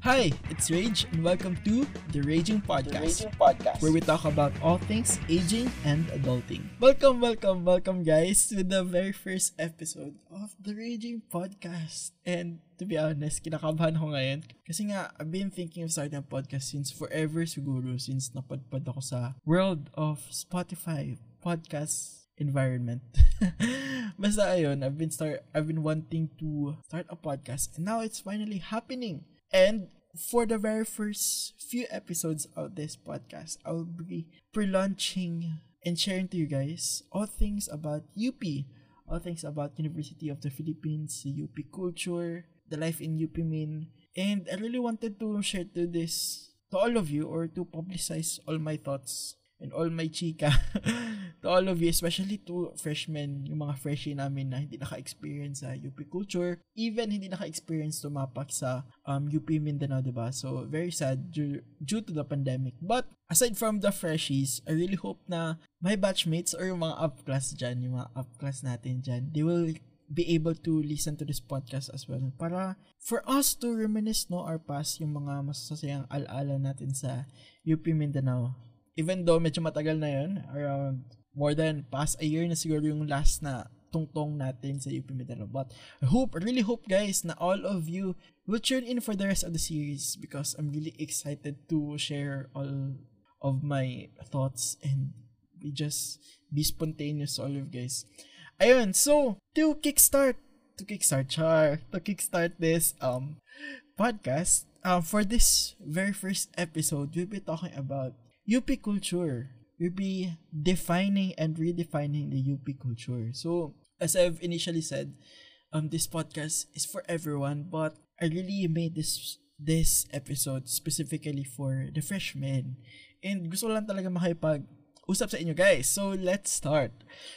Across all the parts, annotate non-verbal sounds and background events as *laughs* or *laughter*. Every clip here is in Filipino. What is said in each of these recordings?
Hi, it's Rage, and welcome to the Raging Podcast, The Raging Podcast. where we talk about all things aging and adulting. Welcome, welcome, welcome, guys, to the very first episode of the Raging Podcast. And to be honest, kinakabahan ako ngayon. Kasi nga, I've been thinking of starting a podcast since forever siguro, since napadpad ako sa world of Spotify podcast environment. *laughs* Basta ayun, I've been start I've been wanting to start a podcast and now it's finally happening. And for the very first few episodes of this podcast, I'll be pre-launching and sharing to you guys all things about UP, all things about University of the Philippines, UP culture, the life in UP Min. And I really wanted to share to this to all of you or to publicize all my thoughts and all my chika *laughs* to all of you, especially to freshmen, yung mga freshie namin na hindi naka-experience sa UP culture, even hindi naka-experience tumapak sa um, UP Mindanao, diba? So, very sad due, due to the pandemic. But, aside from the freshies, I really hope na my batchmates or yung mga up-class dyan, yung mga up-class natin dyan, they will be able to listen to this podcast as well para for us to reminisce no our past yung mga masasayang alaala natin sa UP Mindanao even though medyo matagal na yun, around more than past a year na siguro yung last na tungtong natin sa UP Mindanao. But I hope, really hope guys na all of you will tune in for the rest of the series because I'm really excited to share all of my thoughts and we just be spontaneous all of guys. Ayun, so to kickstart, to kickstart, char, to kickstart this um podcast, um, for this very first episode, we'll be talking about UP culture. We'll be defining and redefining the UP culture. So, as I've initially said, um, this podcast is for everyone, but I really made this this episode specifically for the freshmen. And gusto lang talaga makipag usap sa inyo guys. So, let's start.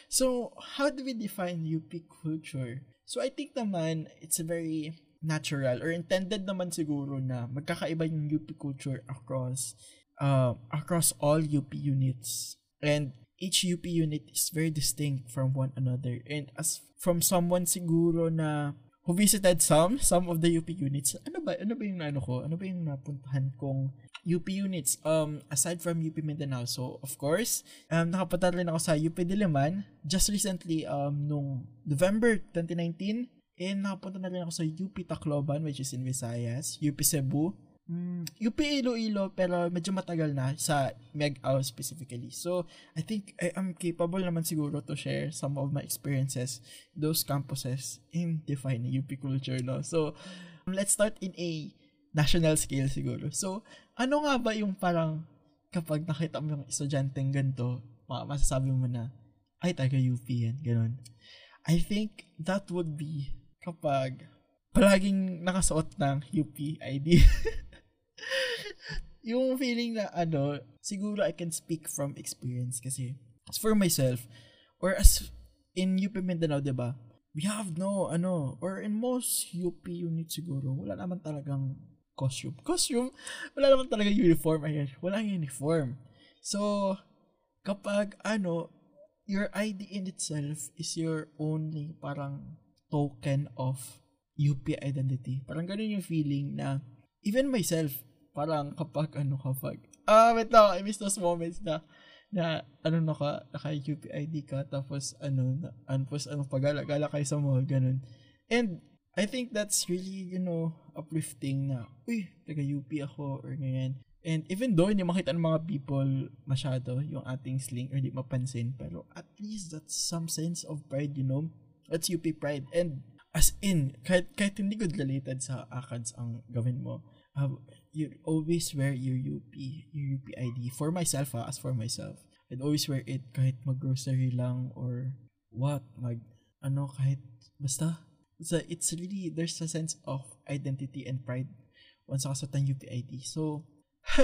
So, how do we define UP culture? So, I think naman, it's a very natural or intended naman siguro na magkakaiba yung UP culture across uh, across all UP units. And each UP unit is very distinct from one another. And as from someone siguro na who visited some, some of the UP units, ano ba, ano ba yung ano ko? Ano ba yung napuntahan kong UP units? Um, aside from UP Mindanao. So, of course, um, nakapunta rin ako sa UP Diliman just recently, um, nung November 2019. And nakapunta na rin ako sa UP Tacloban, which is in Visayas, UP Cebu, Mm, UP Iloilo pero medyo matagal na sa MEG-AO specifically. So, I think I am capable naman siguro to share some of my experiences those campuses in defining UP culture, no? So, let's start in a national scale siguro. So, ano nga ba yung parang kapag nakita mo yung estudyanteng ganito, ma- masasabi mo na, ay, taga UP yan, ganun. I think that would be kapag palaging nakasuot ng UP ID. *laughs* yung feeling na ano, siguro I can speak from experience kasi as for myself, or as in UP Mindanao, di ba? We have no, ano, or in most UP units siguro, wala naman talagang costume. Costume? Wala naman talaga uniform. Ayan, walang uniform. So, kapag ano, your ID in itself is your only parang token of UP identity. Parang ganun yung feeling na even myself, parang kapag ano kapag ah wait lang I miss those moments na na ano naka naka UP ID ka tapos ano na tapos ano pagala-gala kayo sa mall ganun. And I think that's really you know uplifting na uy taga UP ako or ganyan. And even though hindi makita ng mga people masyado yung ating sling or hindi mapansin pero at least that's some sense of pride you know? That's UP pride. And as in kahit kahit hindi good related sa ACADS ang gawin mo uh, you always wear your UP, your UP ID. For myself, ha, as for myself, I'd always wear it kahit mag-grocery lang or what, mag, ano, kahit, basta, a, it's really, there's a sense of identity and pride once nakasuot ng UP ID. So, *laughs*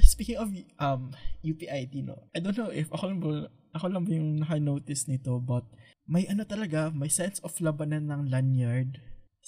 speaking of um UP ID, no, I don't know if ako lang ba, ako lang ba yung naka-notice nito, but may ano talaga, may sense of labanan ng lanyard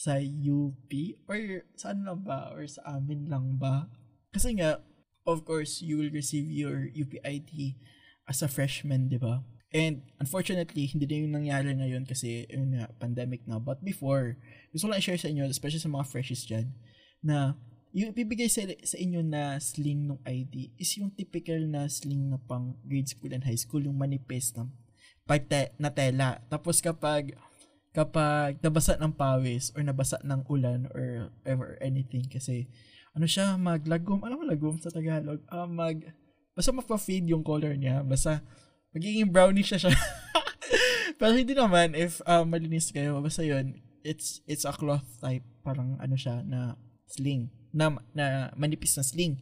sa UP or saan lang ba? Or sa amin lang ba? Kasi nga of course you will receive your UP ID as a freshman di ba? And unfortunately hindi na yung nangyari ngayon kasi yun nga pandemic na. But before gusto ko lang i-share sa inyo especially sa mga freshies dyan na yung ibibigay sa, sa inyo na sling ng ID is yung typical na sling na pang grade school and high school, yung manifest na, te, na tela. Tapos kapag kapag nabasa ng pawis or nabasa ng ulan or ever anything kasi ano siya maglagom ano lagom sa Tagalog uh, mag basta magpa-fade yung color niya basta magiging brownish siya siya *laughs* pero hindi naman if uh, malinis kayo basta yun it's it's a cloth type parang ano siya na sling na, na manipis na sling.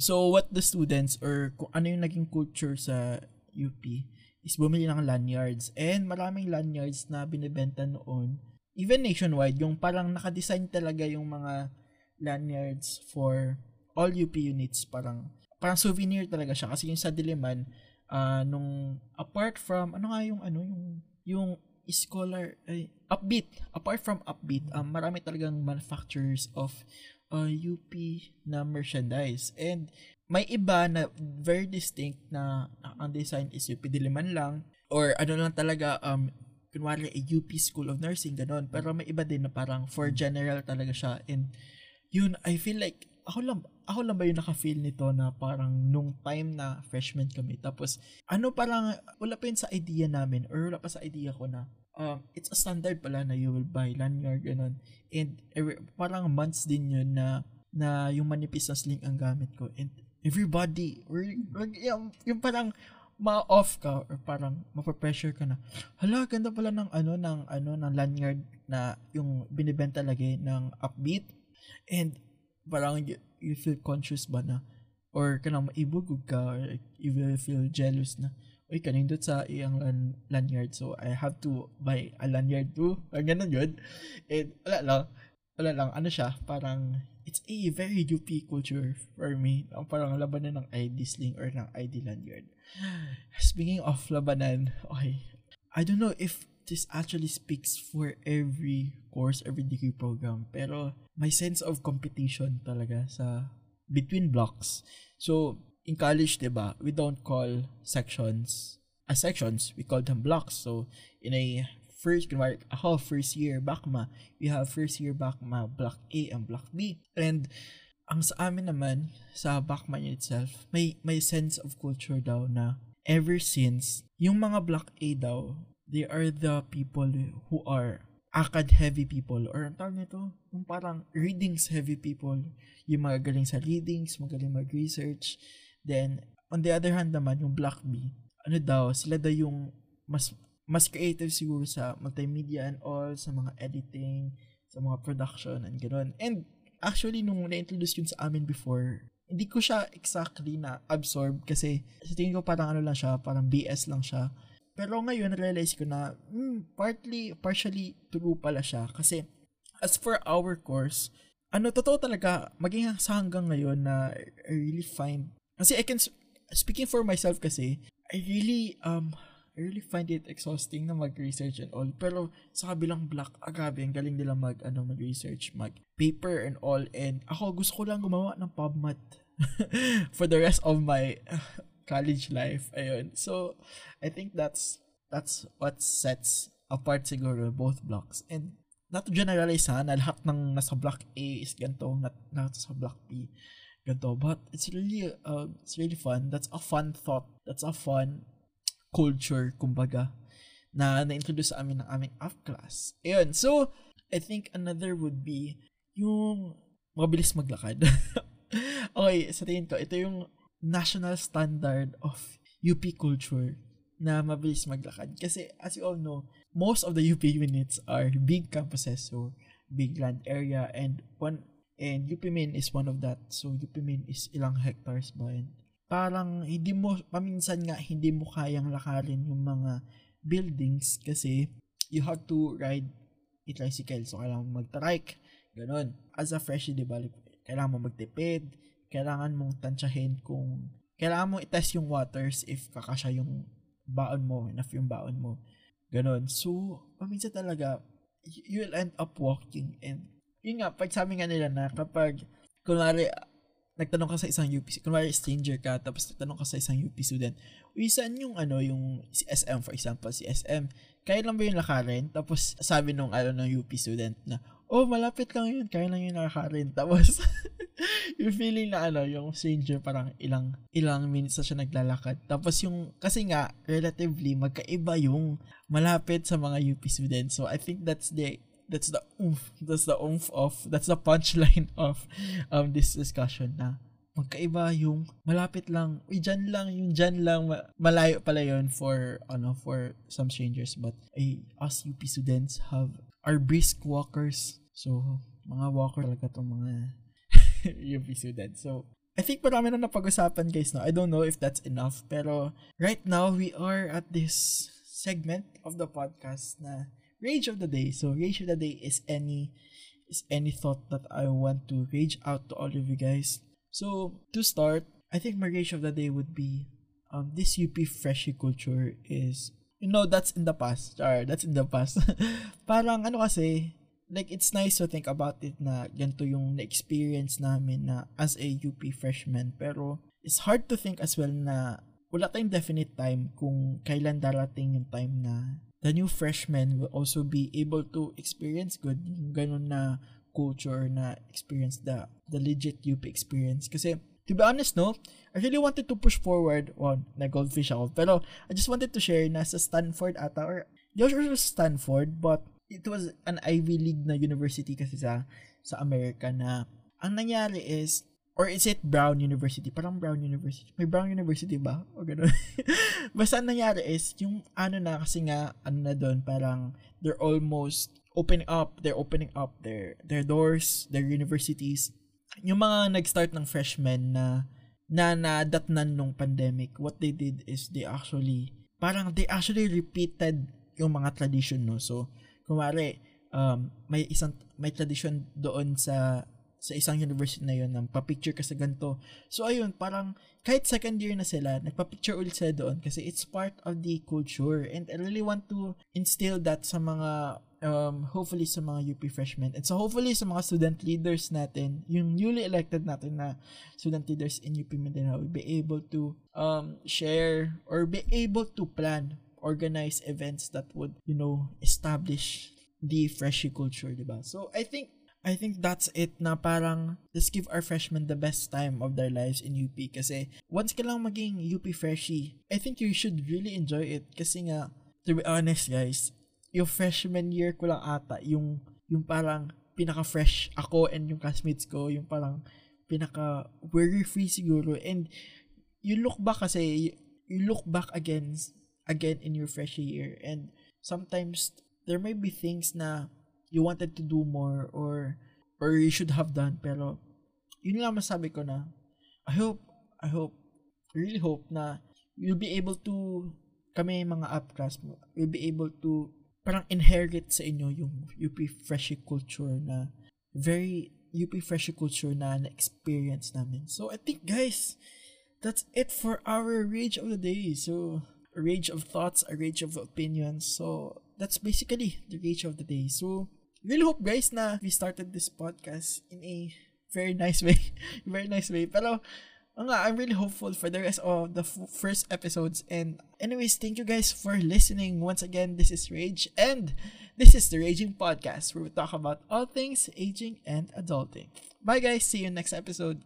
So, what the students or kung ano yung naging culture sa UP is bumili ng lanyards. And maraming lanyards na binibenta noon, even nationwide, yung parang nakadesign talaga yung mga lanyards for all UP units. Parang, parang souvenir talaga siya. Kasi yung sa Diliman, uh, nung, apart from, ano nga yung, ano, yung, yung scholar, ay, upbeat, apart from upbeat, um, marami talagang manufacturers of uh, UP na merchandise. And may iba na very distinct na ang design is UP Diliman lang. Or ano lang talaga um kunwari a UP School of Nursing ganon. Pero may iba din na parang for general talaga siya. And yun I feel like ako lang ako lang ba yung naka-feel nito na parang nung time na freshman kami tapos ano parang wala pa yun sa idea namin or wala pa sa idea ko na um, it's a standard pala na you will buy lanyard ganun And every, parang months din yun na na yung manipis na sling ang gamit ko. And everybody, or, yung, yung parang ma-off ka or parang mapapressure ka na. Hala, ganda pala ng ano ng ano ng lanyard na yung binibenta lagi ng upbeat. And parang you, you feel conscious ba na or kanang maibugog ka or you will feel jealous na uy, kanindot sa iyang lan- lanyard. So, I have to buy a lanyard too. Ang ganun yun. And, wala lang. Wala lang. Ano siya? Parang, it's a very UP culture for me. Ang parang labanan ng ID sling or ng ID lanyard. *sighs* Speaking of labanan, okay. I don't know if this actually speaks for every course, every degree program. Pero, my sense of competition talaga sa between blocks. So, in college, di ba, we don't call sections as sections, we call them blocks. So, in a first, kunwari, ako, first year BACMA, we have first year BACMA, block A and block B. And, ang sa amin naman, sa BACMA itself, may, may sense of culture daw na ever since, yung mga block A daw, they are the people who are acad heavy people or ang tawag nito, yung parang readings heavy people, yung magaling sa readings, magaling mag-research, Then, on the other hand naman, yung Black Bee, ano daw, sila daw yung mas mas creative siguro sa multimedia and all, sa mga editing, sa mga production and gano'n. And actually, nung na-introduce yun sa amin before, hindi ko siya exactly na absorb kasi sa tingin ko parang ano lang siya, parang BS lang siya. Pero ngayon, realize ko na hmm, partly, partially true pala siya kasi as for our course, ano, totoo talaga, maging sa hanggang ngayon na I really find kasi I can, speaking for myself kasi, I really, um, I really find it exhausting na mag-research and all. Pero sa kabilang block, agabi, ang galing nila mag, ano, mag-research, mag-paper and all. And ako, gusto ko lang gumawa ng PubMat *laughs* for the rest of my *laughs* college life. Ayun. So, I think that's, that's what sets apart siguro both blocks. And not to generalize ha, na lahat ng nasa block A is ganito, not, not sa block B ganito. But it's really, uh, it's really fun. That's a fun thought. That's a fun culture, kumbaga, na na-introduce sa amin ng aming AF class. Ayun. So, I think another would be yung mabilis maglakad. *laughs* okay, sa tingin ko, ito yung national standard of UP culture na mabilis maglakad. Kasi, as you all know, most of the UP units are big campuses, so big land area, and one And UPMIN is one of that. So, UPMIN is ilang hectares ba yun? Parang hindi mo, paminsan nga, hindi mo kayang lakarin yung mga buildings kasi you have to ride a tricycle. So, kailangan mo mag-trike. Ganon. As a freshie, di ba? Kailangan mo magtipid. Kailangan mong tansyahin kung kailangan mong itest yung waters if kakasya yung baon mo, enough yung baon mo. Ganon. So, paminsan talaga, you'll end up walking and yun nga, pag sabi nga nila na kapag, kunwari, nagtanong ka sa isang UP, kunwari stranger ka, tapos nagtanong ka sa isang UP student, uy, yung ano, yung si SM, for example, si SM, kaya lang ba yung lakarin? Tapos sabi nung, ano, ng UP student na, oh, malapit lang yun, kaya lang yun nakakarin. *laughs* Tapos, yung feeling na ano, yung stranger parang ilang, ilang minutes na siya naglalakad. Tapos yung, kasi nga, relatively, magkaiba yung malapit sa mga UP students. So, I think that's the that's the oomph, that's the oomph of, that's the punchline *laughs* of um, this discussion na magkaiba yung malapit lang, uy, dyan lang, yung dyan lang, malayo pala yun for, ano, for some strangers. But, ay, us UP students have, are brisk walkers. So, mga walker talaga tong mga *laughs* UP students. So, I think marami na napag-usapan guys no. I don't know if that's enough. Pero, right now, we are at this segment of the podcast na Rage of the Day. So, Rage of the Day is any is any thought that I want to rage out to all of you guys So, to start, I think my rage of the day would be um, this UP freshie culture is, you know, that's in the past. Char, that's in the past. *laughs* Parang ano kasi, like it's nice to think about it na ganito yung na-experience namin na as a UP freshman. Pero it's hard to think as well na wala tayong definite time kung kailan darating yung time na the new freshmen will also be able to experience good yung ganun na culture na experience the the legit UP experience. Kasi to be honest no I really wanted to push forward on na goldfish ako. Pero I just wanted to share na sa Stanford ata or di ako sure Stanford but it was an Ivy League na university kasi sa sa America na ang nangyari is or is it Brown University? Parang Brown University. May Brown University ba? O gano'n. *laughs* Basta ang nangyari is, yung ano na, kasi nga, ano na doon, parang they're almost opening up, they're opening up their their doors, their universities. Yung mga nag-start ng freshmen na na nadatnan nung pandemic, what they did is they actually parang they actually repeated yung mga tradition no. So, kumare um, may isang may tradition doon sa sa isang university na yun ng pa-picture ka sa ganito. So ayun, parang kahit second year na sila, nagpa-picture ulit sila doon kasi it's part of the culture and I really want to instill that sa mga um, hopefully sa mga UP freshmen and so hopefully sa mga student leaders natin, yung newly elected natin na student leaders in UP Mindanao will be able to um, share or be able to plan, organize events that would, you know, establish the freshie culture, di ba? So, I think I think that's it na parang let's give our freshmen the best time of their lives in UP kasi once ka lang maging UP freshie, I think you should really enjoy it. Kasi nga, to be honest guys, yung freshman year ko lang ata, yung, yung parang pinaka-fresh ako and yung classmates ko, yung parang pinaka worry free siguro. And you look back kasi you look back again again in your fresh year. And sometimes there may be things na you wanted to do more or or you should have done pero yun lang masabi ko na I hope I hope really hope na you'll be able to kami mga upclass mo will be able to parang inherit sa inyo yung UP Freshie culture na very UP Freshie culture na na-experience namin. So, I think, guys, that's it for our Rage of the Day. So, a rage of thoughts, a rage of opinions. So, that's basically the Rage of the Day. So, really hope, guys, na we started this podcast in a very nice way. *laughs* very nice way. Pero, nga, I'm really hopeful for the rest of the f- first episodes. And anyways, thank you guys for listening. Once again, this is Rage, and this is the Raging Podcast, where we talk about all things aging and adulting. Bye, guys. See you next episode.